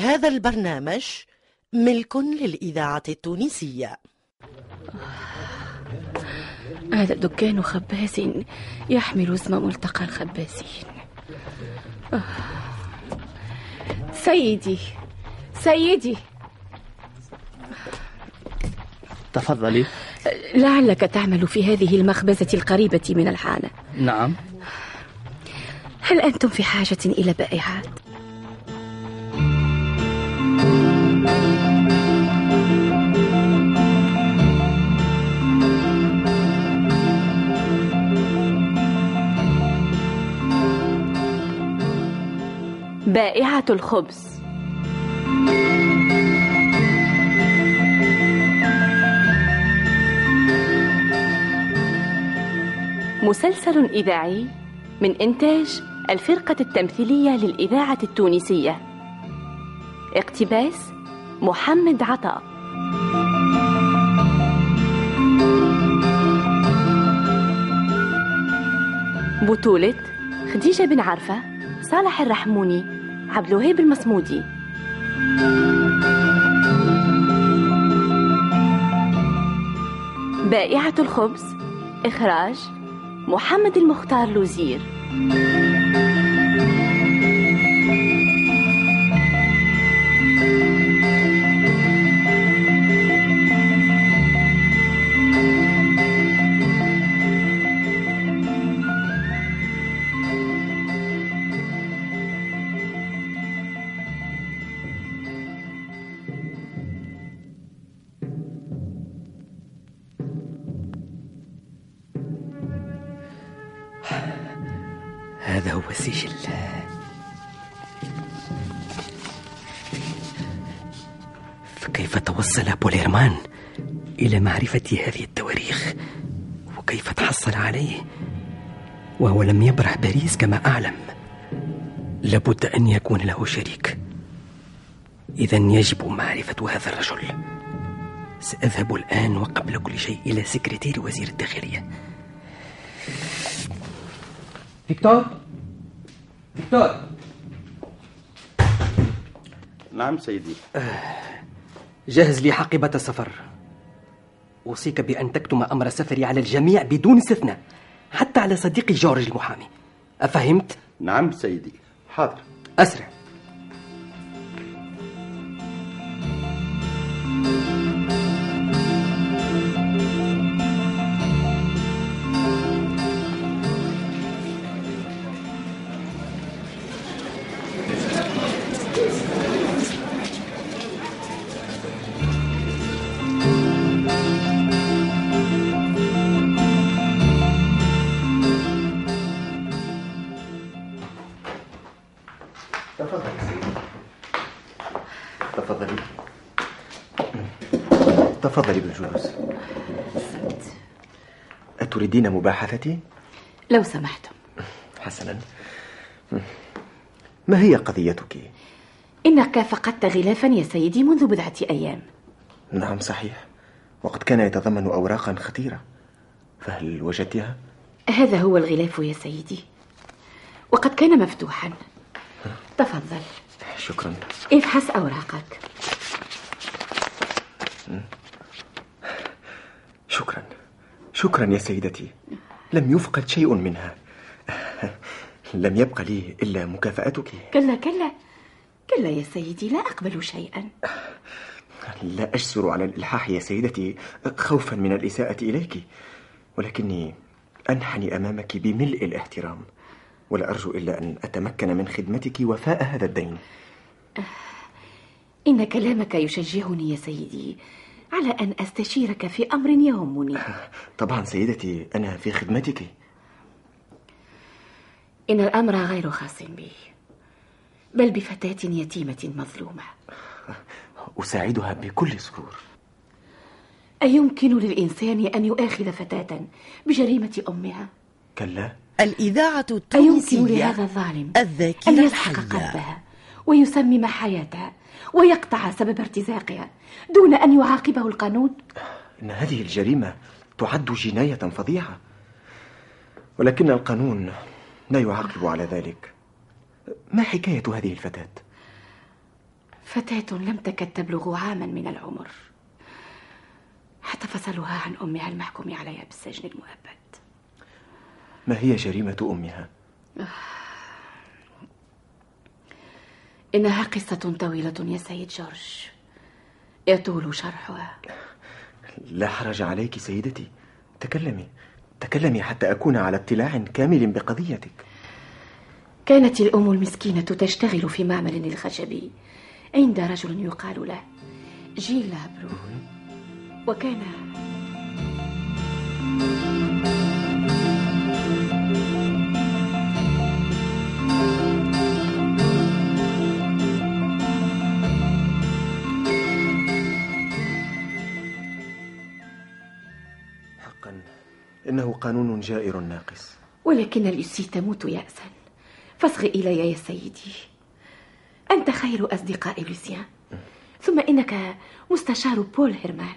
هذا البرنامج ملك للإذاعة التونسية. هذا دكان خباز يحمل اسم ملتقى الخبازين. سيدي سيدي. تفضلي. لعلك تعمل في هذه المخبزة القريبة من الحانة. نعم. هل أنتم في حاجة إلى بائعات؟ بائعة الخبز. مسلسل إذاعي من إنتاج الفرقة التمثيلية للإذاعة التونسية. اقتباس محمد عطاء بطولة خديجة بن عرفة صالح الرحموني. عبد الوهاب المصمودي. بائعة الخبز إخراج محمد المختار لوزير. هذا هو السجل فكيف توصل بوليرمان إلى معرفة هذه التواريخ؟ وكيف تحصل عليه؟ وهو لم يبرح باريس كما أعلم. لابد أن يكون له شريك. إذا يجب معرفة هذا الرجل. سأذهب الآن وقبل كل شيء إلى سكرتير وزير الداخلية. فيكتور فيكتور نعم سيدي. جهز لي حقيبة السفر أوصيك بأن تكتم أمر سفري على الجميع بدون استثناء حتى على صديقي جورج المحامي. أفهمت؟ نعم سيدي. حاضر. أسرع. تفضلي بالجلوس أتريدين مباحثتي؟ لو سمحتم حسنا. ما هي قضيتك؟ إنك فقدت غلافا يا سيدي منذ بضعة أيام. نعم صحيح. وقد كان يتضمن أوراقا خطيرة. فهل وجدتها؟ هذا هو الغلاف يا سيدي. وقد كان مفتوحا. تفضل. شكرا. افحص أوراقك. شكرا. شكرا يا سيدتي. لم يفقد شيء منها. لم يبق لي إلا مكافأتك. كلا كلا. كلا يا سيدي لا أقبل شيئا. لا أجسر على الإلحاح يا سيدتي خوفا من الإساءة إليك. ولكني أنحني أمامك بملء الاحترام. ولا أرجو إلا أن أتمكن من خدمتك وفاء هذا الدين. إن كلامك يشجعني يا سيدي. على أن أستشيرك في أمر يهمني طبعا سيدتي أنا في خدمتك. إن الأمر غير خاص بي بل بفتاة يتيمة مظلومة. أساعدها بكل سرور. أيمكن للإنسان أن يؤاخذ فتاة بجريمة أمها؟ كلا. الإذاعة أيمكن التونسية لهذا الظالم الذاكرة أن يسحق الحية. قلبها ويسمم حياتها؟ ويقطع سبب ارتزاقها دون أن يعاقبه القانون؟ إن هذه الجريمة تعد جناية فظيعة ولكن القانون لا يعاقب على ذلك ما حكاية هذه الفتاة؟ فتاة لم تكد تبلغ عاما من العمر حتى فصلوها عن أمها المحكوم عليها بالسجن المؤبد ما هي جريمة أمها؟ إنها قصة طويلة يا سيد جورج. يطول شرحها. لا حرج عليك سيدتي. تكلمي. تكلمي حتى أكون على اطلاع كامل بقضيتك. كانت الأم المسكينة تشتغل في معمل الخشبي عند رجل يقال له جيل لابرو وكان حقا. إنه قانون جائر ناقص. ولكن لوسي تموت يأسا. فاصغ إلي يا سيدي. أنت خير أصدقاء لوسيان. ثم إنك مستشار بول هيرمان.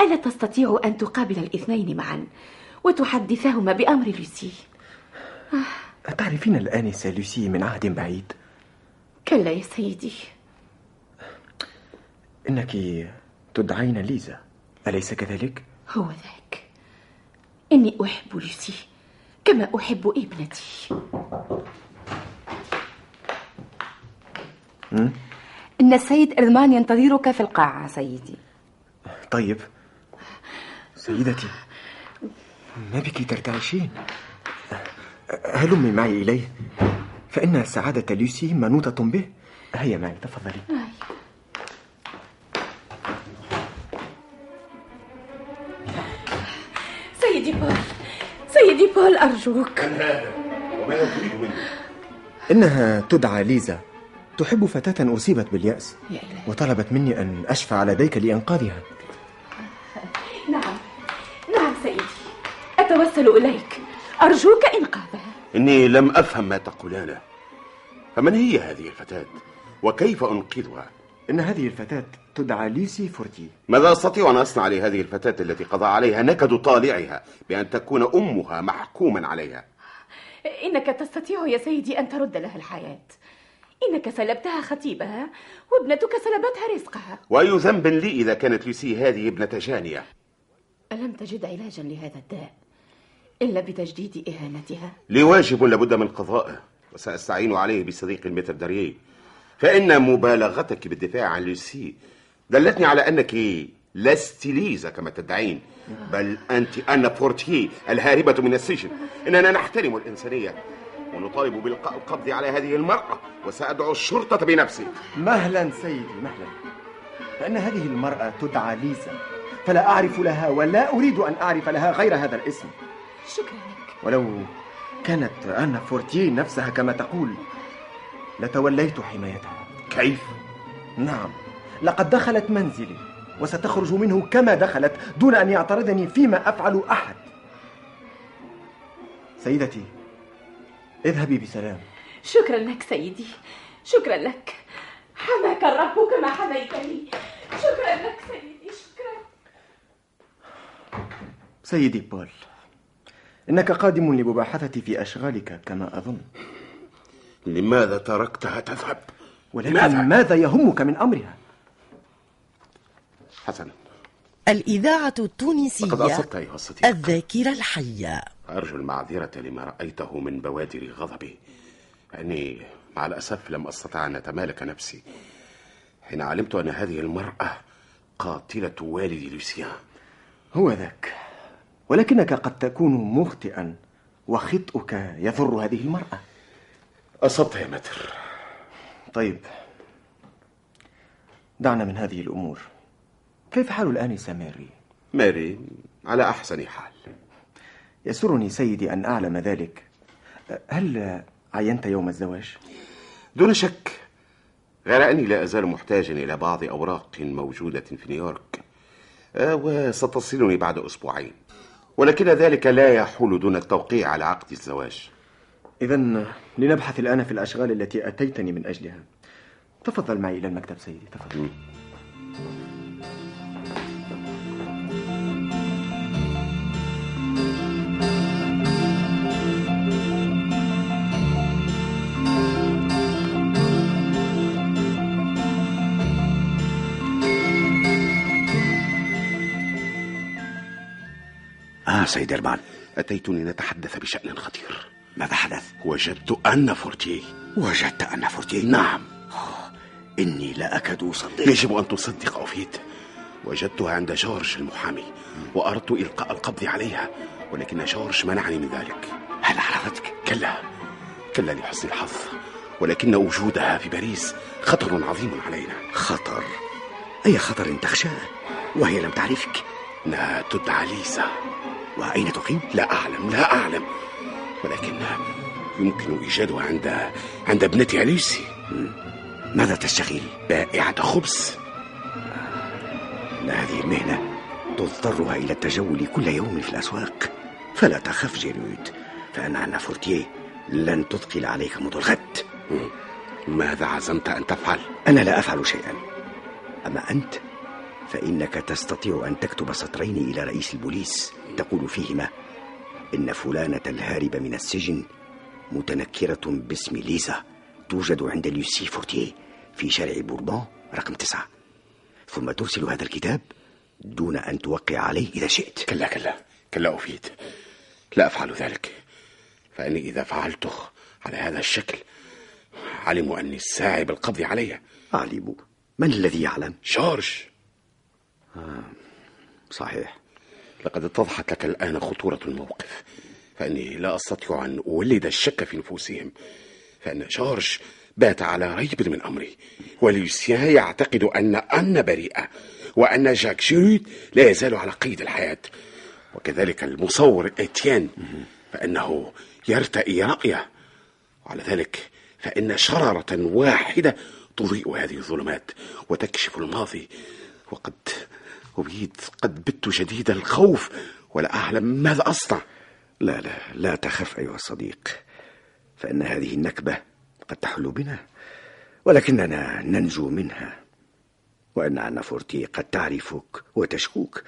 ألا تستطيع أن تقابل الاثنين معا وتحدثاهما بأمر لوسي؟ أتعرفين الآنسة لوسي من عهد بعيد؟ كلا يا سيدي. إنك تدعين ليزا. أليس كذلك؟ هو ذاك إني أحب لوسي كما أحب ابنتي. إن السيد إرمان ينتظرك في القاعة سيدي. طيب. سيدتي. ما بك ترتعشين؟ هلمي معي إليه. فإن سعادة لوسي منوطة به. هيا معي تفضلي. سيدي بول أرجوك وماذا تريد مني؟ إنها تدعى ليزا. تحب فتاة أصيبت باليأس يا إلهي وطلبت مني أن أشفع لديك لإنقاذها. نعم. نعم سيدي. أتوسل إليك. أرجوك إنقاذها. إني لم أفهم ما تقولانه فمن هي هذه الفتاة؟ وكيف أنقذها؟ إن هذه الفتاة تدعى ليسي فورتي ماذا أستطيع أن أصنع لهذه الفتاة التي قضى عليها نكد طالعها بأن تكون أمها محكوما عليها؟ إنك تستطيع يا سيدي أن ترد لها الحياة. إنك سلبتها خطيبها وابنتك سلبتها رزقها. وأي ذنب لي إذا كانت لوسي هذه ابنة جانية؟ ألم تجد علاجا لهذا الداء؟ إلا بتجديد إهانتها. لي واجب لابد من قضائه وسأستعين عليه بصديقي المتر داريه فإن مبالغتك بالدفاع عن لوسي دلتني على أنك لست ليزا كما تدعين بل أنت أنا بورتيه الهاربة من السجن. إننا نحترم الإنسانية ونطالب بإلقاء القبض على هذه المرأة وسأدعو الشرطة بنفسي. مهلا سيدي مهلا. فإن هذه المرأة تدعى ليزا فلا أعرف لها ولا أريد أن أعرف لها غير هذا الاسم. شكرا لك. ولو كانت أنا فورتيه نفسها كما تقول لتوليت حمايتها كيف؟ نعم. لقد دخلت منزلي وستخرج منه كما دخلت دون أن يعترضني فيما أفعل أحد. سيدتي اذهبي بسلام. شكرا لك سيدي. شكرا لك. حماك الرب كما حميتني. شكرا لك سيدي شكرا. سيدي بول إنك قادم لمباحثتي في أشغالك كما أظن. لماذا تركتها تذهب؟ ولكن لماذا؟ ماذا يهمك من أمرها؟ حسنا. الإذاعة التونسية لقد أصبت أيها الصديق. الذاكرة الحية. أرجو المعذرة لما رأيته من بوادر غضبي. فإني مع الأسف لم أستطع أن أتمالك نفسي. حين علمت أن هذه المرأة قاتلة والدي لوسيان. هو ذاك. ولكنك قد تكون مخطئا وخطئك يضر هذه المرأة. أصبت يا متر. طيب. دعنا من هذه الأمور. كيف حال الآنسة ماري؟ ماري على أحسن حال. يسرني سيدي أن أعلم ذلك. هل عينت يوم الزواج؟ دون شك غير أني لا أزال محتاجا إلى بعض أوراق موجودة في نيويورك آه، وستصلني بعد أسبوعين. ولكن ذلك لا يحول دون التوقيع على عقد الزواج. إذا لنبحث الآن في الأشغال التي أتيتني من أجلها. تفضل معي إلى المكتب سيدي تفضل. آه سيد أرمان أتيتني لنتحدث بشأن خطير. ماذا حدث؟ وجدت أن فورتيه. وجدت أن فورتيه؟ نعم. إني لا أكاد أصدق. يجب أن تصدق أوفيد وجدتها عند جورج المحامي وأردت إلقاء القبض عليها ولكن جورج منعني من ذلك. هل عرفتك؟ كلا. كلا لحسن الحظ. ولكن وجودها في باريس خطر عظيم علينا. خطر؟ أي خطر تخشاه؟ وهي لم تعرفك؟ إنها تدعى ليزا وأين تقيم؟ لا أعلم لا أعلم. ولكن يمكن إيجادها عند عند ابنتها ليسي ماذا تشتغلي؟ بائعة خبز. إن هذه المهنة تضطرها إلى التجول كل يوم في الأسواق. فلا تخف جيرود فأن أنا فورتيه لن تثقل عليك منذ الغد. ماذا عزمت أن تفعل؟ أنا لا أفعل شيئا. أما أنت فإنك تستطيع أن تكتب سطرين إلى رئيس البوليس تقول فيهما. إن فلانة الهاربة من السجن متنكرة باسم ليزا توجد عند لوسي فورتيه في شارع بوربون رقم تسعة. ثم ترسل هذا الكتاب دون أن توقع عليه إذا شئت. كلا كلا كلا أفيد. لا أفعل ذلك. فإني إذا فعلته على هذا الشكل علموا أني الساعي بالقبض علي. علموا من الذي يعلم؟ جورج. صحيح. لقد اتضحت لك الآن خطورة الموقف. فإني لا أستطيع أن أولد الشك في نفوسهم. فإن جورج بات على ريب من أمري وليسيان يعتقد أن أن بريئة وأن جاك جيرود لا يزال على قيد الحياة. وكذلك المصور إتيان فإنه يرتئي رأيه. وعلى ذلك فإن شرارة واحدة تضيء هذه الظلمات وتكشف الماضي. وقد أبيد قد بت شديد الخوف ولا أعلم ماذا أصنع. لا لا لا تخف أيها الصديق فإن هذه النكبة قد تحل بنا ولكننا ننجو منها وأن أنا فورتي قد تعرفك وتشكوك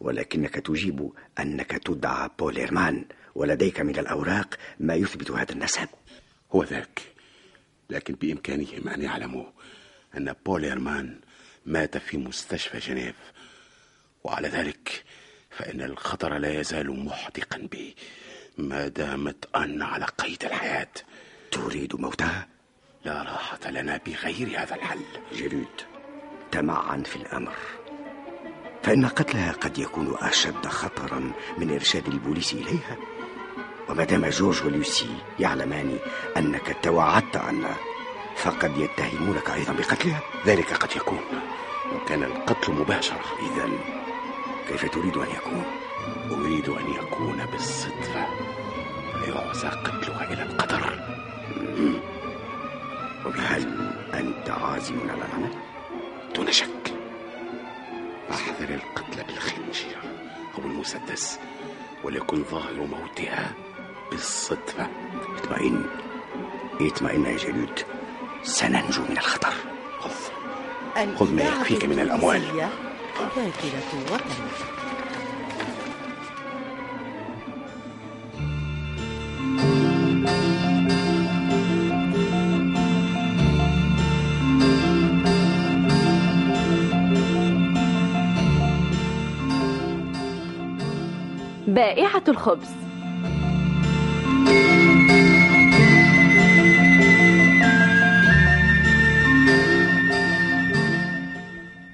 ولكنك تجيب أنك تدعى بوليرمان ولديك من الأوراق ما يثبت هذا النسب. هو ذاك لكن بإمكانهم أن يعلموا أن بوليرمان مات في مستشفى جنيف. وعلى ذلك فإن الخطر لا يزال محدقا بي. ما دامت آن على قيد الحياة تريد موتها؟ لا راحة لنا بغير هذا الحل. جلود تمعن في الأمر. فإن قتلها قد يكون أشد خطرا من إرشاد البوليس إليها. وما دام جورج ولوسي يعلمان أنك توعدت عنا فقد يتهمونك أيضا بقتلها ذلك قد يكون. وكان القتل مباشرة. إذا كيف تريد أن يكون؟ أريد أن يكون بالصدفة. يعزى قتلها إلى القدر. وهل أنت عازم على العمل؟ دون شك. أحذر القتل بالخنجر أو المسدس وليكن ظاهر موتها بالصدفة. اطمئن. اطمئن يا جلود سننجو من الخطر. خذ. خذ ما يكفيك من الأموال. ذاكرة وطن بائعة الخبز.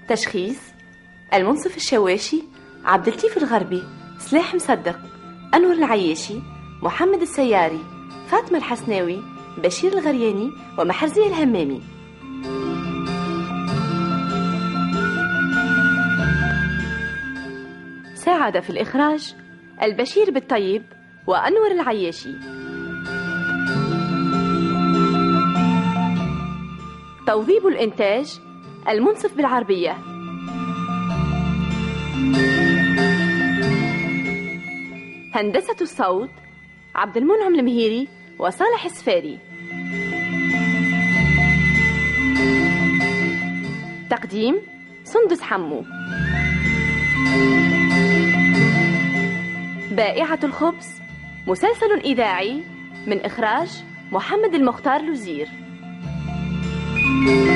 تشخيص المنصف الشواشي عبد اللطيف الغربي سلاح مصدق أنور العياشي محمد السياري فاطمة الحسناوي بشير الغرياني ومحرزية الهمامي. ساعد في الإخراج البشير بالطيب وأنور العياشي. توظيب الإنتاج المنصف بالعربية. هندسة الصوت عبد المنعم المهيري وصالح السفاري. تقديم سندس حمو. بائعة الخبز مسلسل إذاعي من إخراج محمد المختار لوزير. thank you